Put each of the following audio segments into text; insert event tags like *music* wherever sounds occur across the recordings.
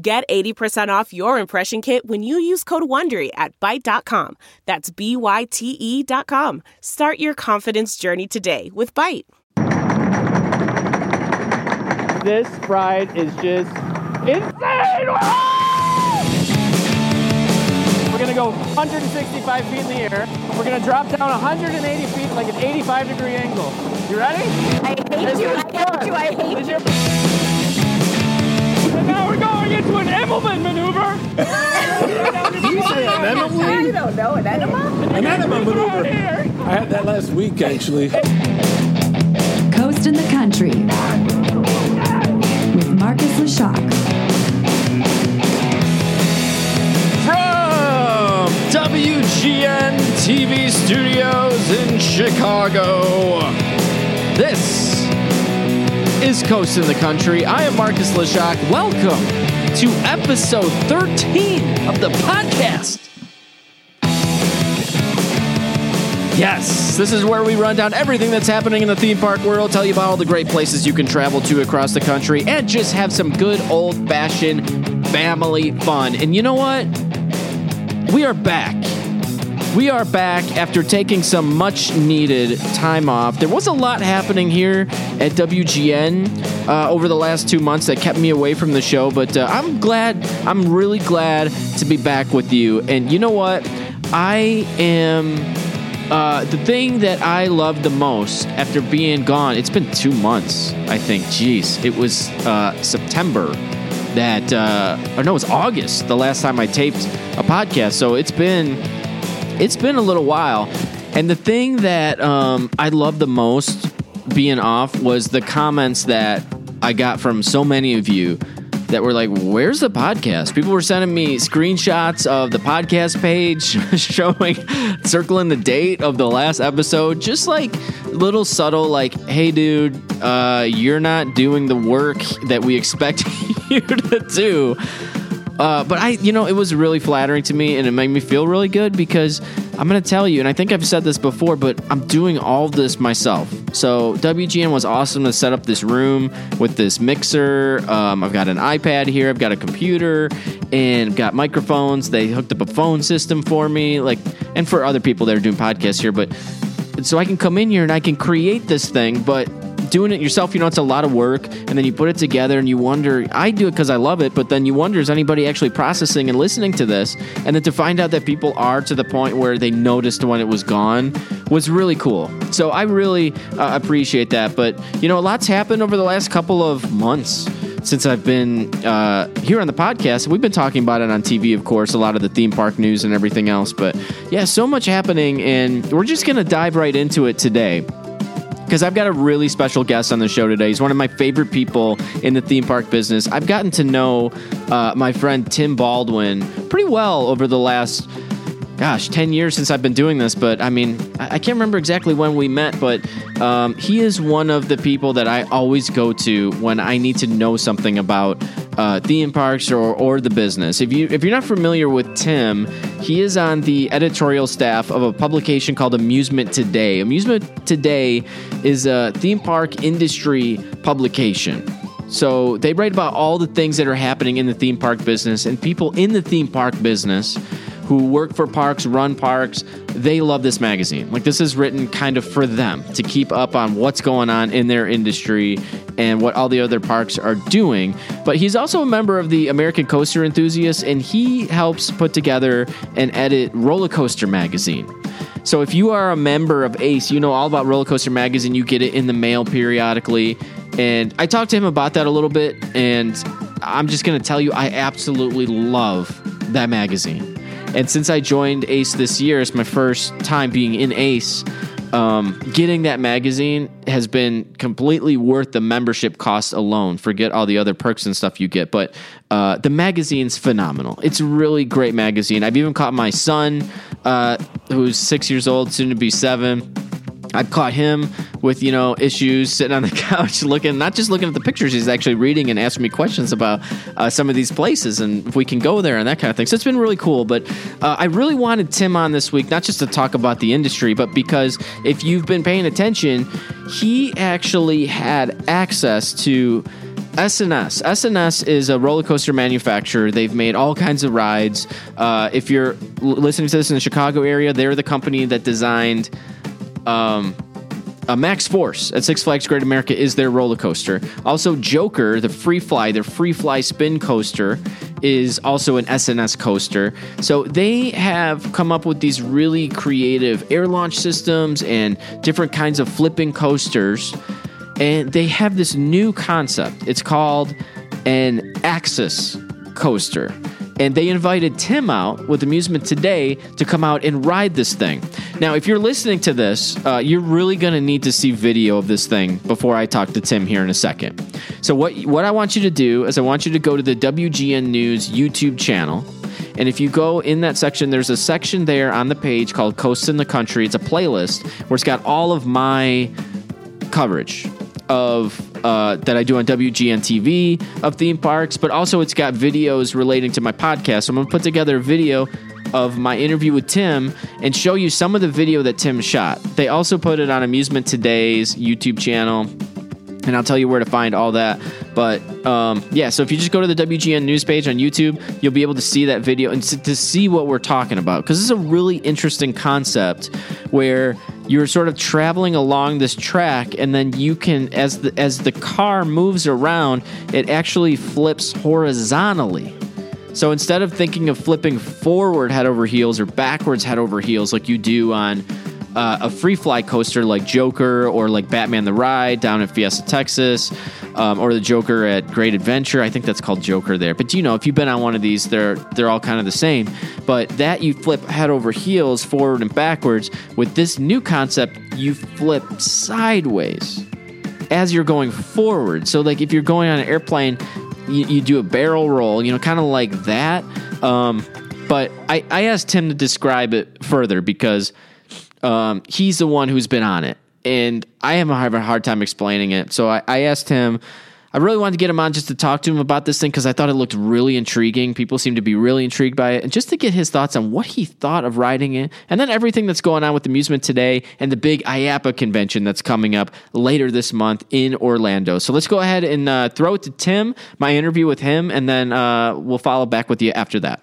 Get 80% off your impression kit when you use code WONDERY at Byte.com. That's B-Y-T-E dot com. Start your confidence journey today with Byte. This ride is just insane! We're gonna go 165 feet in the air. We're gonna drop down 180 feet like an 85 degree angle. You ready? I hate This you. I hate you. I hate This you. Is- And now we're going into an Immelmann maneuver. You say an I enema? don't know. An enema? An enema maneuver. I had that last week, actually. Coasting the Country with Marcus Leshock. From WGN TV studios in Chicago, this is Coasting the Country. I am Marcus Leshock. Welcome to episode 13 of the podcast. Yes, this is where we run down everything that's happening in the theme park world, tell you about all the great places you can travel to across the country, and just have some good old fashioned family fun. And you know what? We are back. We are back after taking some much needed time off. There was a lot happening here at WGN uh, over the last two months that kept me away from the show, but uh, I'm glad, I'm really glad to be back with you. And you know what? I am uh, the thing that I love the most after being gone, it's been two months, I think. Jeez, it was uh, September that, uh, or no, it was August the last time I taped a podcast. So it's been, it's been a little while. And the thing that um, I love the most being off was the comments that I got from so many of you that were like, "Where's the podcast?" People were sending me screenshots of the podcast page *laughs* showing, circling the date of the last episode, just like little subtle, like, "Hey, dude, uh, you're not doing the work that we expect *laughs* you to do." Uh, but I, you know, it was really flattering to me, and it made me feel really good because I'm going to tell you, and I think I've said this before, but I'm doing all this myself. So WGN was awesome to set up this room with this mixer. Um, I've got an iPad here, I've got a computer, and got microphones. They hooked up a phone system for me, like, and for other people that are doing podcasts here. But so I can come in here and I can create this thing, but doing it yourself, you know, it's a lot of work. And then you put it together and you wonder, I do it because I love it, but then you wonder, is anybody actually processing and listening to this? And then to find out that people are to the point where they noticed when it was gone was really cool. So I really uh, appreciate that. But, you know, a lot's happened over the last couple of months since I've been uh, here on the podcast. We've been talking about it on TV, of course, a lot of the theme park news and everything else. But yeah, so much happening, and we're just going to dive right into it today because I've got a really special guest on the show today. He's one of my favorite people in the theme park business. I've gotten to know uh, my friend Tim Baldwin pretty well over the last, gosh, 10 years since I've been doing this. But I mean, I, I can't remember exactly when we met, but um, he is one of the people that I always go to when I need to know something about uh, theme parks or, or the business. If you if you're not familiar with Tim, he is on the editorial staff of a publication called Amusement Today. Amusement Today is a theme park industry publication. So they write about all the things that are happening in the theme park business and people in the theme park business who work for parks, run parks, they love this magazine. Like this is written kind of for them to keep up on what's going on in their industry and what all the other parks are doing. But he's also a member of the American Coaster Enthusiasts and he helps put together and edit Roller Coaster magazine. So if you are a member of ACE, you know all about Roller Coaster Magazine. You get it in the mail periodically. And I talked to him about that a little bit. And I'm just going to tell you, I absolutely love that magazine. And since I joined ACE this year, it's my first time being in ACE. um, getting that magazine has been completely worth the membership cost alone. Forget all the other perks and stuff you get, but uh, the magazine's phenomenal. It's a really great magazine. I've even caught my son, uh, who's six years old, soon to be seven. I've caught him with you know issues sitting on the *laughs* couch looking not just looking at the pictures he's actually reading and asking me questions about uh, some of these places and if we can go there and that kind of thing so it's been really cool but uh, I really wanted Tim on this week not just to talk about the industry but because if you've been paying attention he actually had access to S&S. S&S is a roller coaster manufacturer. They've made all kinds of rides. Uh, if you're listening to this in the Chicago area, they're the company that designed um, uh, Maxx Force at Six Flags Great America is their roller coaster. Also, Joker, the Free Fly, their Free Fly spin coaster, is also an S&S coaster. So they have come up with these really creative air launch systems and different kinds of flipping coasters. And they have this new concept. It's called an Axis coaster. And they invited Tim out with Amusement Today to come out and ride this thing. Now, if you're listening to this, uh, you're really going to need to see video of this thing before I talk to Tim here in a second. So, what, what I want you to do is I want you to go to the WGN News YouTube channel. And if you go in that section, there's a section there on the page called Coasting the Country. It's a playlist where it's got all of my coverage of uh, that I do on WGN TV of theme parks, but also it's got videos relating to my podcast. So I'm gonna put together a video of my interview with Tim and show you some of the video that Tim shot. They also put it on Amusement Today's YouTube channel, and I'll tell you where to find all that. But um, yeah, so if you just go to the WGN news page on YouTube, you'll be able to see that video and to see what we're talking about. Because is a really interesting concept where you're sort of traveling along this track, and then you can, as the as the car moves around, it actually flips horizontally. So instead of thinking of flipping forward head over heels or backwards head over heels like you do on uh, a free fly coaster like Joker or like Batman the Ride down at Fiesta, Texas, um, or the Joker at Great Adventure. I think that's called Joker there. But you know, if you've been on one of these, they're they're all kind of the same. But that you flip head over heels, forward and backwards. With this new concept, you flip sideways as you're going forward. So like if you're going on an airplane, you, you do a barrel roll, you know, kind of like that. Um, but I, I asked him to describe it further because um, he's the one who's been on it, and I having a hard time explaining it. So I, I asked him. I really wanted to get him on just to talk to him about this thing because I thought it looked really intriguing. People seem to be really intrigued by it, and just to get his thoughts on what he thought of riding it, and then everything that's going on with amusement today and the big IAAPA convention that's coming up later this month in Orlando. So let's go ahead and uh, throw it to Tim, my interview with him, and then uh, we'll follow back with you after that.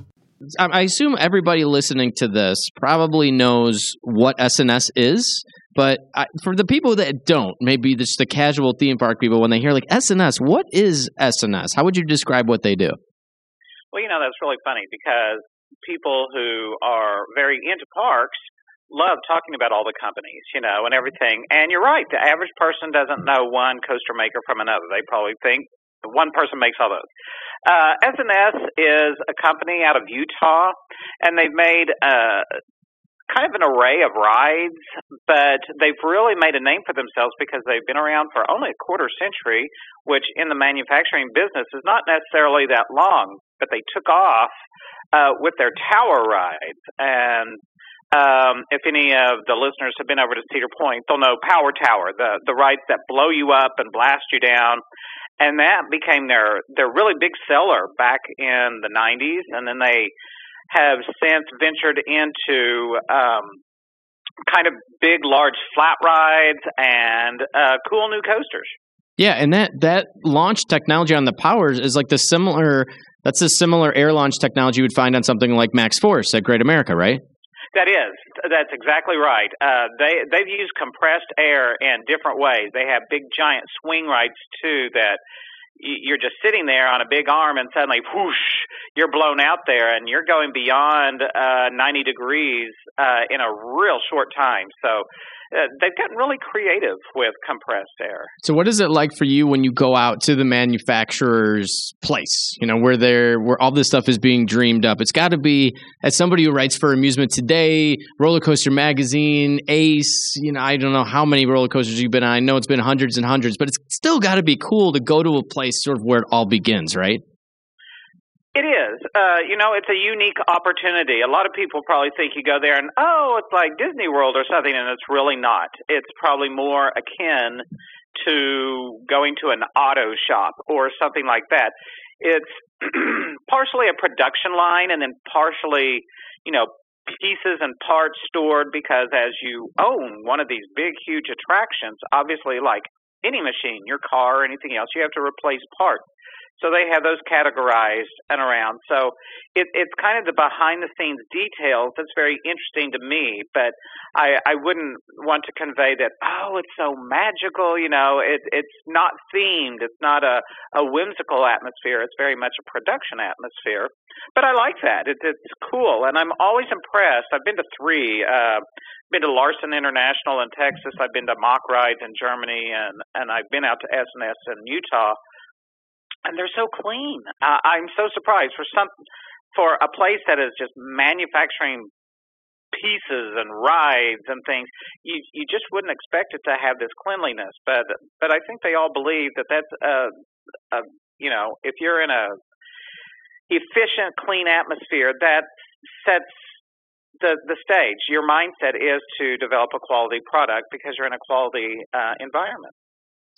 I assume everybody listening to this probably knows what S&S is, but I, for the people that don't, maybe just the casual theme park people, when they hear like S&S, what is S&S? How would you describe what they do? Well, you know, that's really funny because people who are very into parks love talking about all the companies, you know, and everything. And you're right, the average person doesn't know one coaster maker from another. They probably think one person makes all those. Uh, S&S is a company out of Utah, and they've made uh, kind of an array of rides, but they've really made a name for themselves because they've been around for only a quarter century, which in the manufacturing business is not necessarily that long, but they took off uh, with their tower rides. And um, if any of the listeners have been over to Cedar Point, they'll know Power Tower, the the rides that blow you up and blast you down, and that became their their really big seller back in the '90s, and then they have since ventured into um, kind of big, large flat rides and uh, cool new coasters. Yeah, and that that launch technology on the powers is like the similar. That's the similar air launch technology you would find on something like Maxx Force at Great America, right? That is, that's exactly right. Uh, they they've used compressed air in different ways. They have big giant swing rides too that you're just sitting there on a big arm and suddenly whoosh you're blown out there and you're going beyond uh 90 degrees uh in a real short time so uh, they've gotten really creative with compressed air. So, what is it like for you when you go out to the manufacturer's place? You know, where they're where all this stuff is being dreamed up. It's got to be as somebody who writes for Amusement Today, Roller Coaster Magazine, Ace. You know, I don't know how many roller coasters you've been on. I know it's been hundreds and hundreds, but it's still got to be cool to go to a place sort of where it all begins, right? It is. Uh, you know, it's a unique opportunity. A lot of people probably think you go there and, oh, it's like Disney World or something, and it's really not. It's probably more akin to going to an auto shop or something like that. It's *clears throat* partially a production line and then partially, you know, pieces and parts stored because as you own one of these big, huge attractions, obviously, like any machine, your car or anything else, you have to replace parts. So they have those categorized and around. So it, it's kind of the behind the scenes details that's very interesting to me. But I, I wouldn't want to convey that, oh, it's so magical. You know, it, it's not themed. It's not a, a whimsical atmosphere. It's very much a production atmosphere. But I like that. It, it's cool. And I'm always impressed. I've been to three. Uh, been to Larson International in Texas. I've been to Mack Rides in Germany, and and I've been out to S&S in Utah and they're so clean. Uh, I'm so surprised for some for a place that is just manufacturing pieces and rides and things. You you just wouldn't expect it to have this cleanliness, but but I think they all believe that that's a, a you know if you're in a efficient, clean atmosphere that sets the the stage. Your mindset is to develop a quality product because you're in a quality uh, environment.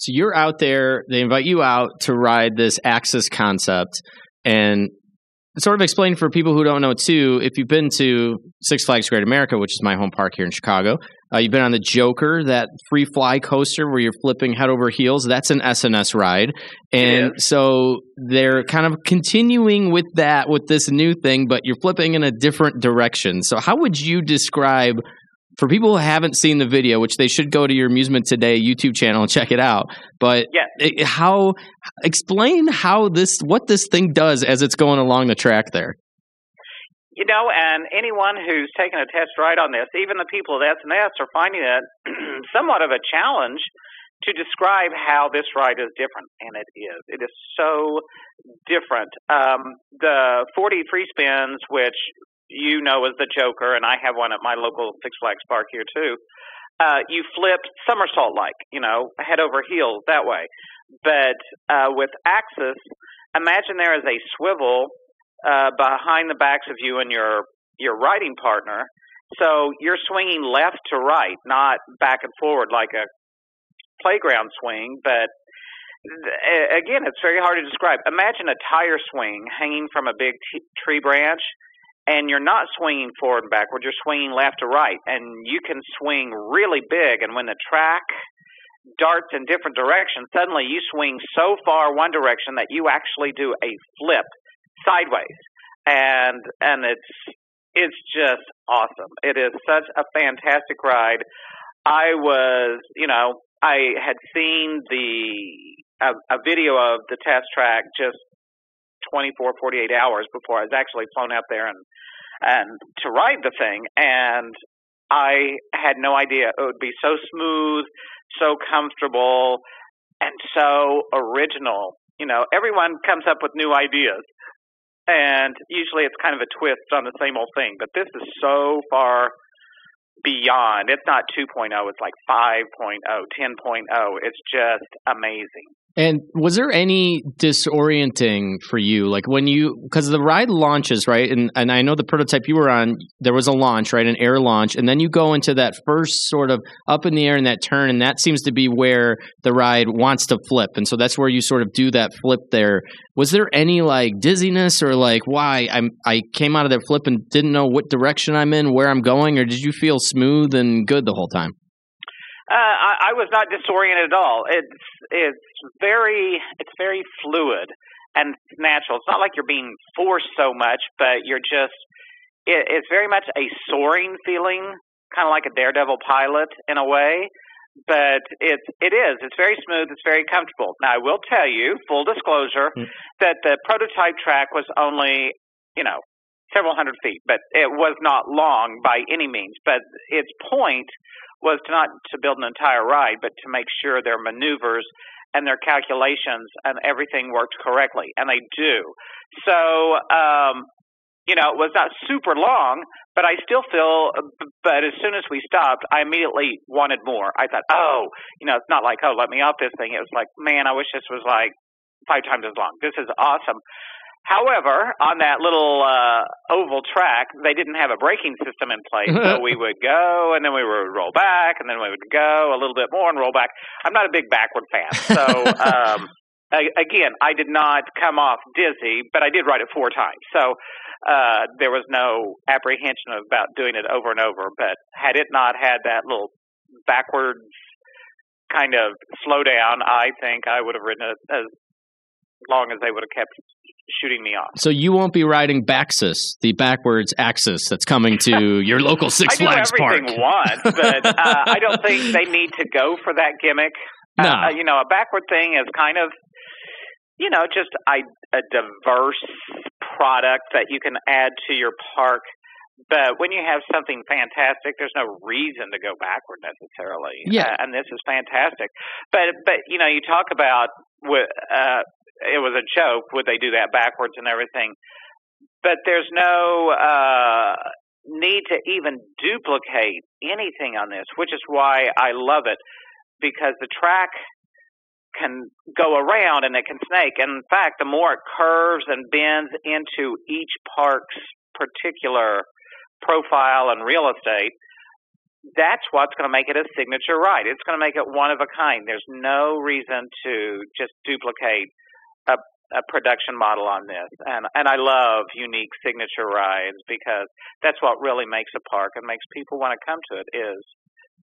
So you're out there, they invite you out to ride this Axis concept and sort of explain for people who don't know too, if you've been to Six Flags Great America, which is my home park here in Chicago, uh, you've been on the Joker, that free fly coaster where you're flipping head over heels. That's an S&S ride. And so they're kind of continuing with that with this new thing, but you're flipping in a different direction. So how would you describe for people who haven't seen the video, which they should go to your Amusement Today YouTube channel and check it out. But yes. it, how explain how this what this thing does as it's going along the track there. You know, and anyone who's taken a test ride on this, even the people at S&S are finding it *clears throat* somewhat of a challenge to describe how this ride is different, and it is. It is so different. Um, the 4D Free Spins, which you know as the Joker, and I have one at my local Six Flags park here too. Uh, you flip somersault like, you know, head over heels that way. But uh, with Axis, imagine there is a swivel uh, behind the backs of you and your your riding partner. So you're swinging left to right, not back and forward like a playground swing, but again, it's very hard to describe. Imagine a tire swing hanging from a big t- tree branch and you're not swinging forward and backward, you're swinging left to right, and you can swing really big. And when the track darts in different directions, suddenly you swing so far one direction that you actually do a flip sideways, and and it's it's just awesome. It is such a fantastic ride. I was, you know, I had seen the a, a video of the test track just 24, 48 hours before I was actually flown out there and and to ride the thing. And I had no idea it would be so smooth, so comfortable, and so original. You know, everyone comes up with new ideas, and usually it's kind of a twist on the same old thing. But this is so far beyond. It's not 2.0, it's like 5.0, 10.0. It's just amazing. And was there any disorienting for you? Like when you, because the ride launches, right? And, and I know the prototype you were on, there was a launch, right? An air launch. And then you go into that first sort of up in the air in that turn. And that seems to be where the ride wants to flip. And so that's where you sort of do that flip there. Was there any like dizziness or like why I'm, I came out of that flip and didn't know what direction I'm in, where I'm going? Or did you feel smooth and good the whole time? Uh, I, I was not disoriented at all. It's it's very it's very fluid and natural. It's not like you're being forced so much, but you're just it, it's very much a soaring feeling, kind of like a daredevil pilot in a way. But it's it is it's very smooth. It's very comfortable. Now I will tell you, full disclosure, Mm. that the prototype track was only you know several hundred feet, but it was not long by any means. But its point was to not to build an entire ride, but to make sure their maneuvers and their calculations and everything worked correctly, and they do. So, um, you know, it was not super long, but I still feel. But as soon as we stopped, I immediately wanted more. I thought, oh, you know, it's not like, oh, let me off this thing. It was like, man, I wish this was like five times as long. This is awesome. However, on that little uh, oval track, they didn't have a braking system in place, so *laughs* we would go and then we would roll back, and then we would go a little bit more and roll back. I'm not a big backward fan, so *laughs* um, a- again, I did not come off dizzy, but I did ride it four times, so uh, there was no apprehension about doing it over and over. But had it not had that little backwards kind of slow down, I think I would have ridden it as long as they would have kept shooting me off. So you won't be riding Baxus, the backwards axis that's coming to *laughs* your local Six I do Flags park. everything once, but *laughs* uh, I don't think they need to go for that gimmick. No. Uh, you know, a backward thing is kind of, you know, just a, a diverse product that you can add to your park. But when you have something fantastic, there's no reason to go backward necessarily. Yeah. Uh, and this is fantastic. But but you know, you talk about wi- uh, it was a joke. Would they do that backwards and everything? But there's no uh, need to even duplicate anything on this, which is why I love it because the track can go around and it can snake. And in fact, the more it curves and bends into each park's particular profile and real estate, that's what's going to make it a signature ride. It's going to make it one of a kind. There's no reason to just duplicate a, a production model on this. And and I love unique signature rides because that's what really makes a park and makes people want to come to it is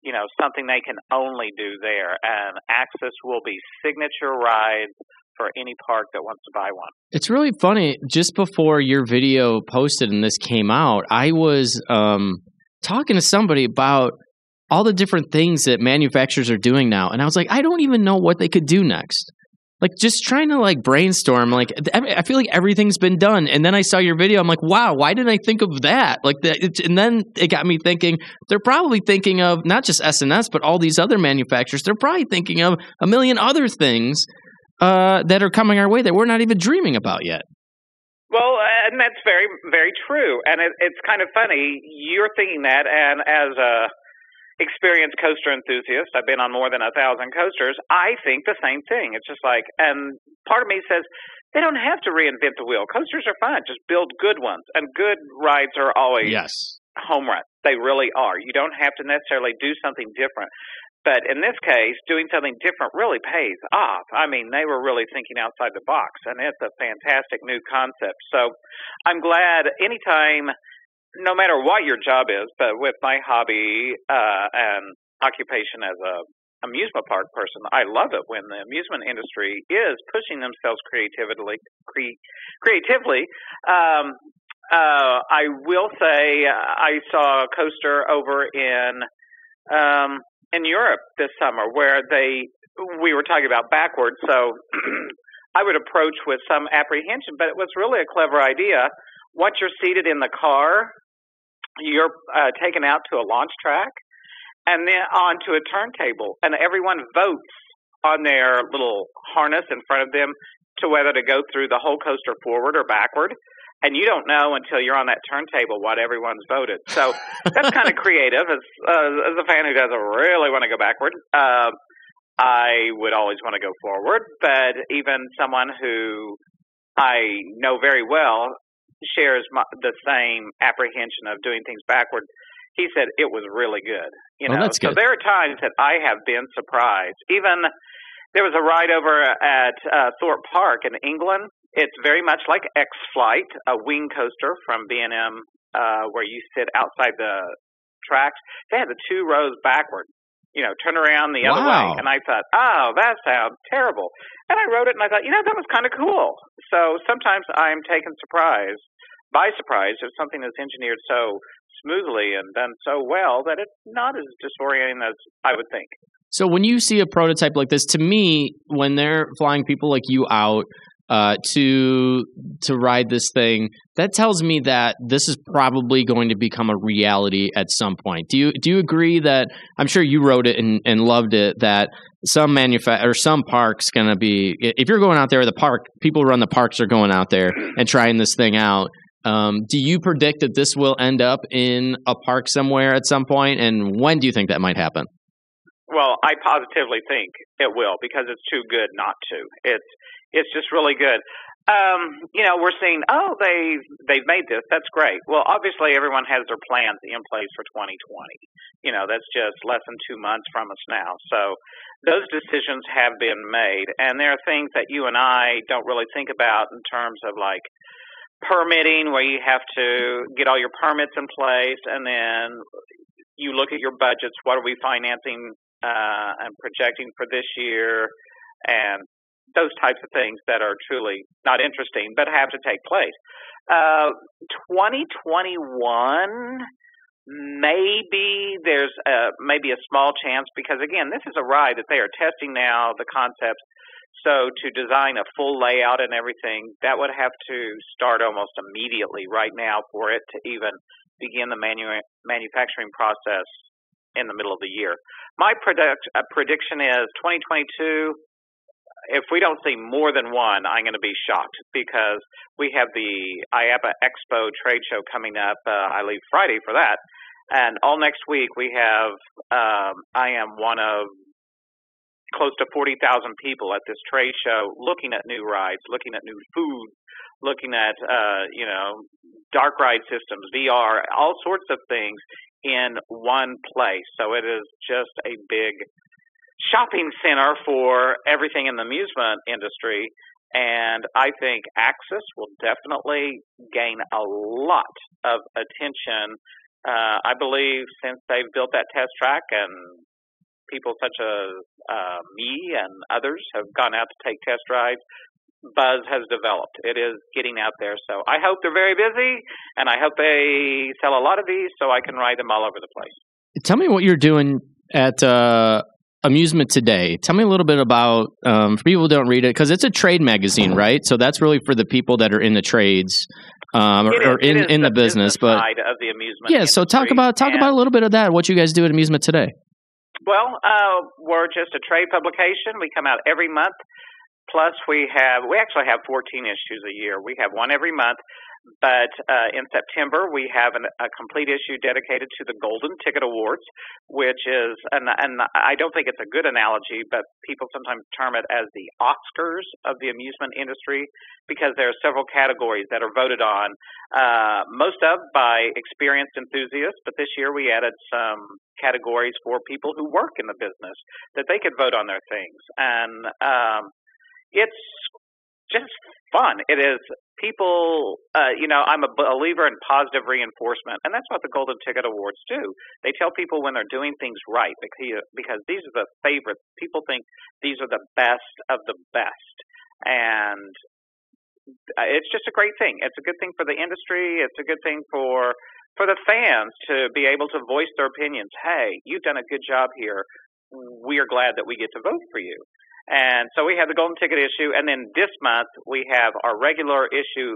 you know something they can only do there and Axis will be signature rides for any park that wants to buy one It's really funny. Just before your video posted and this came out, I was um, talking to somebody about all the different things that manufacturers are doing now, and I was like, I don't even know what they could do next. Like just trying to like brainstorm. Like I feel like everything's been done, and then I saw your video. I'm like, wow, why didn't I think of that? Like that, and then it got me thinking. They're probably thinking of not just S&S, but all these other manufacturers. They're probably thinking of a million other things uh, that are coming our way that we're not even dreaming about yet. Well, and that's very, very true. And it, it's kind of funny. You're thinking that, and as a experienced coaster enthusiast, I've been on more than a thousand coasters. I think the same thing. It's just like, and part of me says they don't have to reinvent the wheel. Coasters are fine. Just build good ones, and good rides are always Yes. home run. They really are. You don't have to necessarily do something different. But in this case, doing something different really pays off. I mean, they were really thinking outside the box, and it's a fantastic new concept. So I'm glad anytime, no matter what your job is, but with my hobby uh, and occupation as a amusement park person, I love it when the amusement industry is pushing themselves creatively, cre- creatively um, uh, I will say uh, I saw a coaster over in um, in Europe this summer where they we were talking about backwards, so *clears throat* I would approach with some apprehension, but it was really a clever idea. Once you're seated in the car, you're uh, taken out to a launch track and then onto a turntable, and everyone votes on their little harness in front of them to whether to go through the whole coaster forward or backward. And you don't know until you're on that turntable what everyone's voted. So *laughs* that's kind of creative. As, uh, as a fan who doesn't really want to go backward, uh, I would always want to go forward. But even someone who I know very well shares my, the same apprehension of doing things backward. He said it was really good. You Oh, know, so good. there are times that I have been surprised. Even there was a ride over at uh, Thorpe Park in England. It's very much like X Flight, a wing coaster from B and M, uh, where you sit outside the tracks. They had the two rows backward. You know, turn around the other Wow. way, and I thought, oh, that sounds terrible. And I wrote it, and I thought, you know, that was kind of cool. So sometimes I'm taken surprise by surprise if something is engineered so smoothly and done so well that it's not as disorienting as I would think. So when you see a prototype like this, to me, when they're flying people like you out uh, to to ride this thing, that tells me that this is probably going to become a reality at some point. Do you do you agree that I'm sure you wrote it and, and loved it that some manufa- or some parks going to be if you're going out there the park people run the parks are going out there and trying this thing out um, do you predict that this will end up in a park somewhere at some point and when do you think that might happen well, I positively think it will because it's too good not to. It's it's just really good. Um, you know, we're seeing, oh, they they've made this. That's great. Well, obviously, everyone has their plans in place for 2020. You know, that's just less than two months from us now. So those decisions have been made, and there are things that you and I don't really think about in terms of like permitting, where you have to get all your permits in place, and then you look at your budgets. What are we financing uh, and projecting for this year, and those types of things that are truly not interesting but have to take place. Uh, 2021, maybe there's a, maybe a small chance because again, this is a ride that they are testing now the concepts. So to design a full layout and everything, that would have to start almost immediately right now for it to even begin the manu- manufacturing process in the middle of the year. My predict, uh, prediction is 2022. If we don't see more than one, I'm going to be shocked because we have the IAAPA Expo trade show coming up. Uh, I leave Friday for that. And all next week we have, um, I am one of close to 40,000 people at this trade show looking at new rides, looking at new food, looking at, uh, you know, dark ride systems, VR, all sorts of things in one place. So it is just a big shopping center for everything in the amusement industry. And I think Axis will definitely gain a lot of attention. Uh, I believe since they've built that test track and people such as uh, me and others have gone out to take test drives, buzz has developed. It is getting out there. So I hope they're very busy, and I hope they sell a lot of these so I can ride them all over the place. Tell me what you're doing at uh, Amusement Today. Tell me a little bit about, um, for people who don't read it, because it's a trade magazine, right? So that's really for the people that are in the trades. Um, or, or, in, in the, the business, business but the yeah. So talk about talk about a little bit of that. What you guys do at Amusement Today. Well, uh, we're just a trade publication. We come out every month. Plus, we have we actually have 14 issues a year. We have one every month. But uh, in September, we have an, a complete issue dedicated to the Golden Ticket Awards, which is, and, and I don't think it's a good analogy, but people sometimes term it as the Oscars of the amusement industry because there are several categories that are voted on, uh, most of by experienced enthusiasts. But this year, we added some categories for people who work in the business that they could vote on their things, and um, it's just fun. It is people, uh, you know, I'm a believer in positive reinforcement, and that's what the Golden Ticket Awards do. They tell people when they're doing things right because, because these are the favorites. People think these are the best of the best, and uh, it's just a great thing. It's a good thing for the industry. It's a good thing for for the fans to be able to voice their opinions. Hey, you've done a good job here. We are glad that we get to vote for you. And so we have the golden ticket issue, and then this month we have our regular issue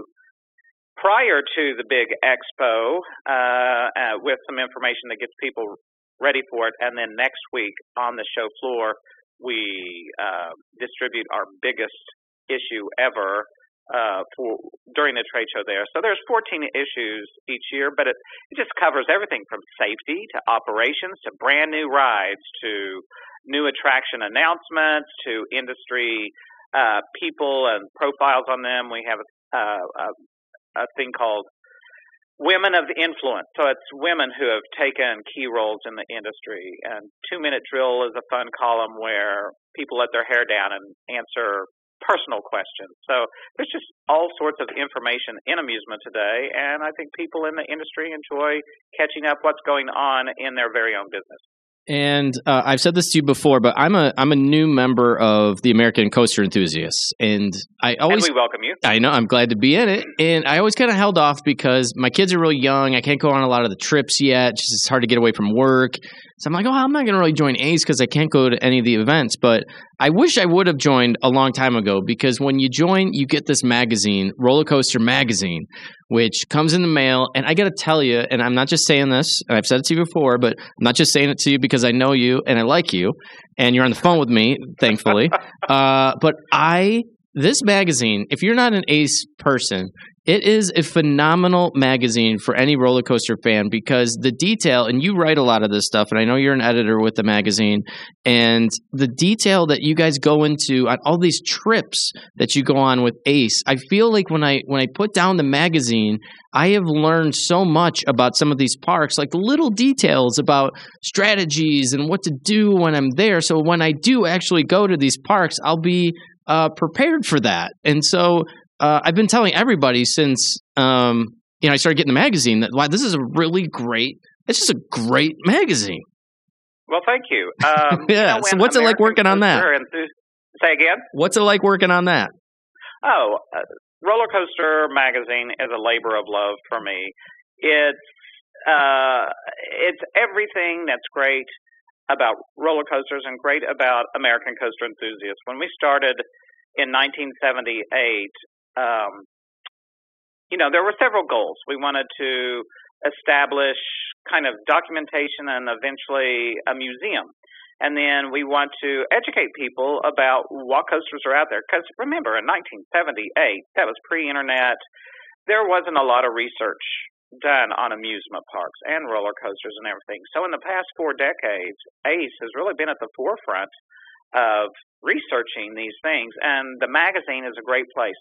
prior to the big expo uh, uh, with some information that gets people ready for it. And then next week on the show floor, we uh, distribute our biggest issue ever uh, for during the trade show there. So there's 14 issues each year, but it, it just covers everything from safety to operations to brand new rides to new attraction announcements to industry uh, people and profiles on them. We have uh, a, a thing called Women of Influence. So it's women who have taken key roles in the industry. And Two Minute Drill is a fun column where people let their hair down and answer personal questions. So there's just all sorts of information in amusement today, and I think people in the industry enjoy catching up what's going on in their very own business. And uh, I've said this to you before, but I'm a I'm a new member of the American Coaster Enthusiasts, and I always and we welcome you. I know I'm glad to be in it, and I always kind of held off because my kids are really young. I can't go on a lot of the trips yet. Just it's hard to get away from work. So I'm like, oh, I'm not going to really join Ace because I can't go to any of the events. But I wish I would have joined a long time ago because when you join, you get this magazine, Roller Coaster Magazine, which comes in the mail. And I got to tell you, and I'm not just saying this, and I've said it to you before, but I'm not just saying it to you because I know you and I like you, and you're on the phone with me, thankfully. *laughs* uh, but I this magazine, if you're not an Ace person, it is a phenomenal magazine for any roller coaster fan because the detail, and you write a lot of this stuff, and I know you're an editor with the magazine, and the detail that you guys go into on all these trips that you go on with Ace, I feel like when I when I put down the magazine, I have learned so much about some of these parks, like little details about strategies and what to do when I'm there. So when I do actually go to these parks, I'll be uh, prepared for that. And so uh, I've been telling everybody since um, you know I started getting the magazine that wow, this is a really great. It's just a great magazine. Well, thank you. Um, *laughs* yeah. you know, so what's American it like working on that? Say again. What's it like working on that? Oh, uh, Roller Coaster Magazine is a labor of love for me. It's uh, it's everything that's great about roller coasters and great about American coaster enthusiasts. When we started in 1978, um, you know, there were several goals. We wanted to establish kind of documentation and eventually a museum. And then we want to educate people about what coasters are out there. Because remember, in 1978, that was pre internet, there wasn't a lot of research done on amusement parks and roller coasters and everything. So in the past four decades, ACE has really been at the forefront of researching these things. And the magazine is a great place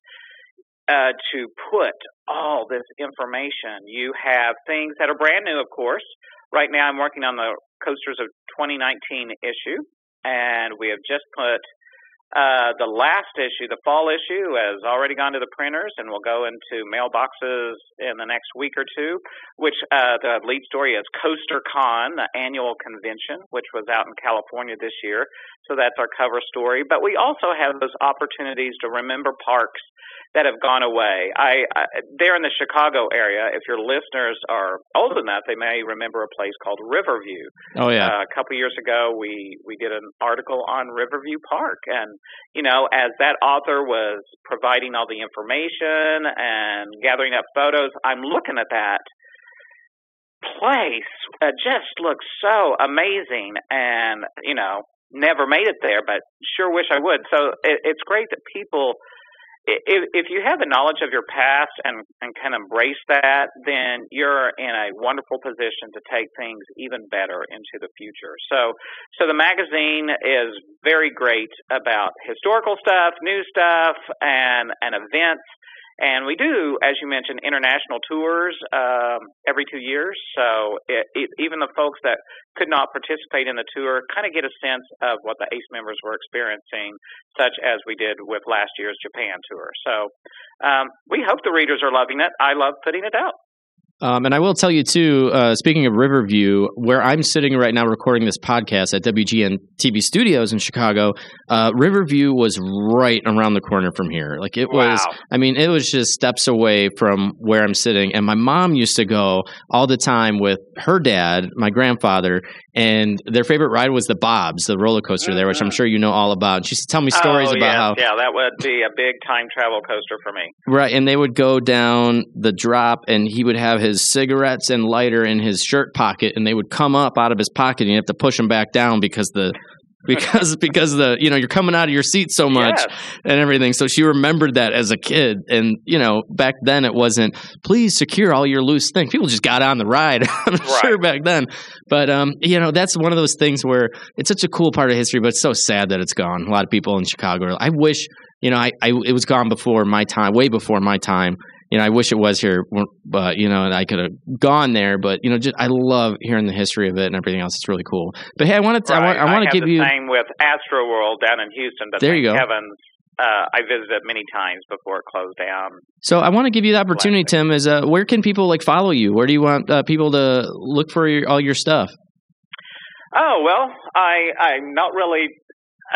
uh, to put all this information. You have things that are brand new, of course. Right now, I'm working on the Coasters of 2019 issue, and we have just put uh, the last issue, the fall issue, has already gone to the printers and will go into mailboxes in the next week or two. Which uh, the lead story is CoasterCon, the annual convention, which was out in California this year. So that's our cover story. But we also have those opportunities to remember parks that have gone away. I, I there in the Chicago area. If your listeners are old enough, they may remember a place called Riverview. Oh yeah, uh, a couple years ago, we we did an article on Riverview Park, and you know, as that author was providing all the information and gathering up photos, I'm looking at that place. It just looks so amazing, and you know, never made it there, but sure wish I would. So it, it's great that people if, if you have the knowledge of your past and, and can embrace that, then you're in a wonderful position to take things even better into the future. So, so the magazine is very great about historical stuff, new stuff, and and events and we do, as you mentioned, international tours um, every two years. So it, it, even the folks that could not participate in the tour kind of get a sense of what the ACE members were experiencing, such as we did with last year's Japan tour. So um, we hope the readers are loving it. I love putting it out. Um, and I will tell you too. Uh, speaking of Riverview, where I'm sitting right now recording this podcast at WGN TV Studios in Chicago, uh, Riverview was right around the corner from here. Like it wow. was. I mean, it was just steps away from where I'm sitting. And my mom used to go all the time with her dad, my grandfather, and their favorite ride was the Bobs, the roller coaster mm-hmm. there, which I'm mm-hmm. sure you know all about. And she used to tell me stories oh, about yes, how yeah, that would be a big time travel coaster for me. Right, and they would go down the drop, and he would have his cigarettes and lighter in his shirt pocket, and they would come up out of his pocket, and you have to push them back down because the *laughs* because because the you know you're coming out of your seat so much yes. and everything. So she remembered that as a kid, and you know back then it wasn't please secure all your loose things. People just got on the ride. *laughs* I'm right. sure back then, but um, you know that's one of those things where it's such a cool part of history, but it's so sad that it's gone. A lot of people in Chicago. I wish you know I, I it was gone before my time, way before my time you know, I wish it was here, but you know, and I could have gone there. But you know, just I love hearing the history of it and everything else. It's really cool. But hey, I wanted to, right. I want, I want to give the you same with Astro World down in Houston. But there you go. Heavens, uh, I visited many times before it closed down. So I want to give you the opportunity, Tim. Is uh, where can people like follow you? Where do you want uh, people to look for your, all your stuff? Oh well, I I'm not really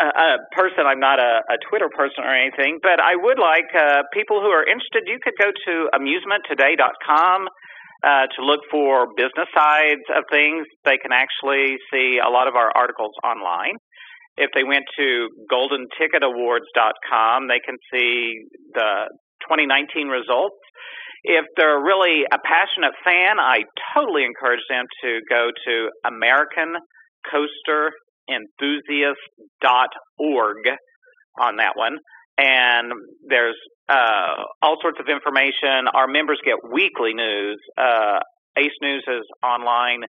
a, person. I'm not a, a Twitter person or anything, but I would like uh, people who are interested. You could go to amusementtoday.com uh, to look for business sides of things. They can actually see a lot of our articles online. If they went to goldenticketawards.com, they can see the 2019 results. If they're really a passionate fan, I totally encourage them to go to American coasterenthusiast.org on that one. And there's uh, all sorts of information. Our members get weekly news. Uh, Ace News is online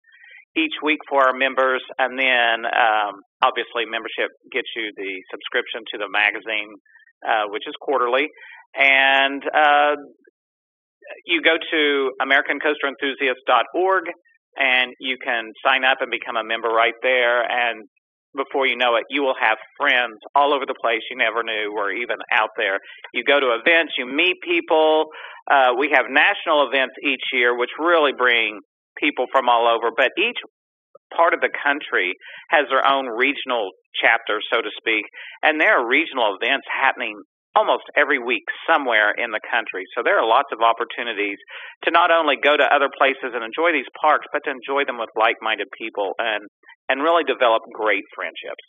each week for our members, and then um, obviously membership gets you the subscription to the magazine, uh, which is quarterly. And uh, you go to AmericanCoasterEnthusiast.org and you can sign up and become a member right there. And before you know it, you will have friends all over the place you never knew were even out there. You go to events, you meet people. Uh, we have national events each year, which really bring people from all over, but each part of the country has their own regional chapter, so to speak, and there are regional events happening almost every week somewhere in the country. So there are lots of opportunities to not only go to other places and enjoy these parks, but to enjoy them with like-minded people and and really develop great friendships.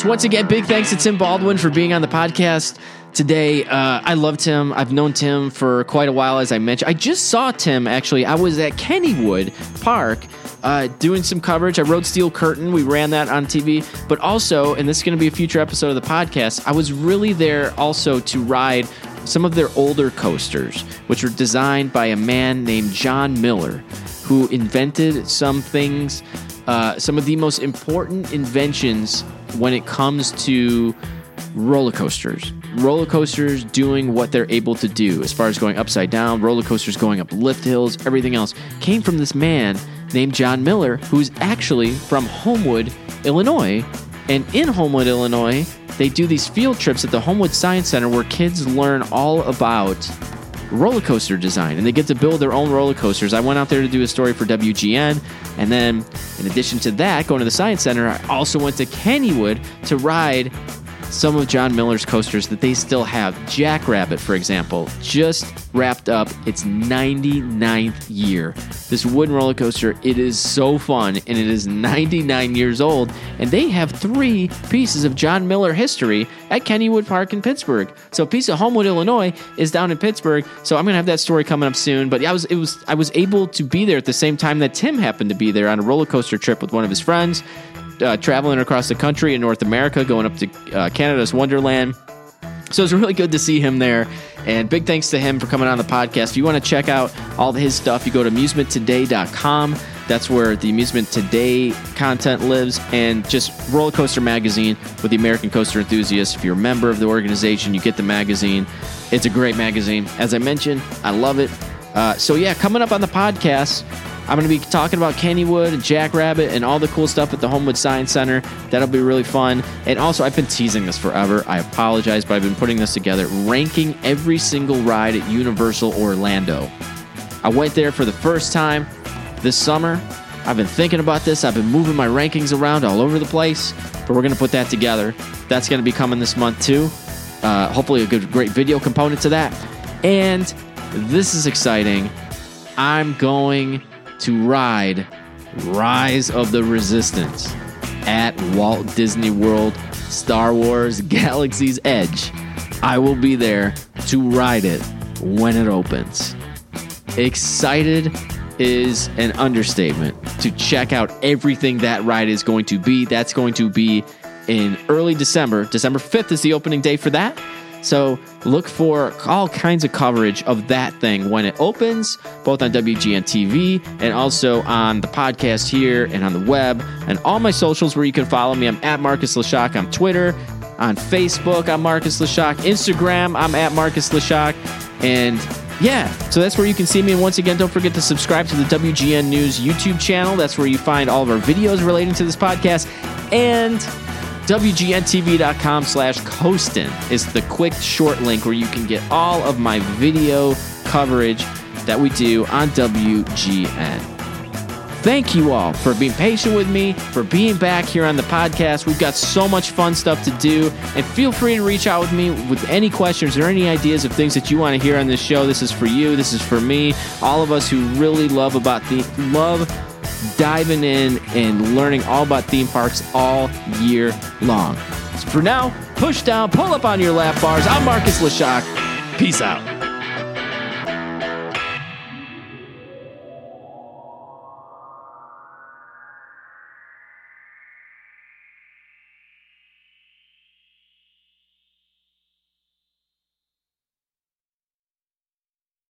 So once again, big thanks to Tim Baldwin for being on the podcast today. Uh, I love Tim. I've known Tim for quite a while, as I mentioned. I just saw Tim actually. I was at Kennywood Park uh, doing some coverage. I rode Steel Curtain. We ran that on TV. But also, and this is going to be a future episode of the podcast, I was really there also to ride some of their older coasters, which were designed by a man named John Miller, who invented some things, uh, some of the most important inventions when it comes to roller coasters. Roller coasters doing what they're able to do as far as going upside down, roller coasters going up lift hills, everything else came from this man named John Miller, who's actually from Homewood, Illinois. And in Homewood, Illinois, they do these field trips at the Homewood Science Center where kids learn all about roller coaster design and they get to build their own roller coasters. I went out there to do a story for WGN. And then, in addition to that, going to the Science Center, I also went to Kennywood to ride some of John Miller's coasters that they still have. Jackrabbit, for example, just wrapped up its 99th year. This wooden roller coaster, it is so fun, and it is 99 years old. And they have three pieces of John Miller history at Kennywood Park in Pittsburgh. So a piece of Homewood, Illinois, is down in Pittsburgh. So I'm gonna have that story coming up soon. But I was it was I was able to be there at the same time that Tim happened to be there on a roller coaster trip with one of his friends uh, traveling across the country in North America, going up to uh, Canada's Wonderland. So it's really good to see him there. And big thanks to him for coming on the podcast. If you want to check out all his stuff, you go to amusementtoday.com. That's where the Amusement Today content lives, and just Roller Coaster Magazine with the American Coaster Enthusiasts. If you're a member of the organization, you get the magazine. It's a great magazine. As I mentioned, I love it. Uh, so, yeah, coming up on the podcast, I'm going to be talking about Kennywood Jackrabbit and all the cool stuff at the Homewood Science Center. That'll be really fun. And also, I've been teasing this forever. I apologize, but I've been putting this together, ranking every single ride at Universal Orlando. I went there for the first time this summer. I've been thinking about this. I've been moving my rankings around all over the place, but we're going to put that together. That's going to be coming this month too. Uh, hopefully, a good, great video component to that. And this is exciting. I'm going to ride Rise of the Resistance at Walt Disney World Star Wars *laughs* Galaxy's Edge. I will be there to ride it when it opens. Excited is an understatement to check out everything that ride is going to be. That's going to be in early December. December 5th is the opening day for that. So look for all kinds of coverage of that thing when it opens, both on WGN TV and also on the podcast here and on the web and all my socials where you can follow me. I'm at Marcus Leshock on Twitter, on Facebook, I'm Marcus Leshock, Instagram, I'm at Marcus Leshock, and yeah, so that's where you can see me. And once again, don't forget to subscribe to the WGN News YouTube channel. That's where you find all of our videos relating to this podcast. And WGNTV.com slash Coastin is the quick short link where you can get all of my video coverage that we do on WGN. thank you all for being patient with me, for being back here on the podcast. We've got so much fun stuff to do. And feel free to reach out with me with any questions or any ideas of things that you want to hear on this show. This is for you, this is for me, all of us who really love about the love diving in and learning all about theme parks all year long. So for now, push down, pull up on your lap bars. I'm Marcus Leshock. Peace out.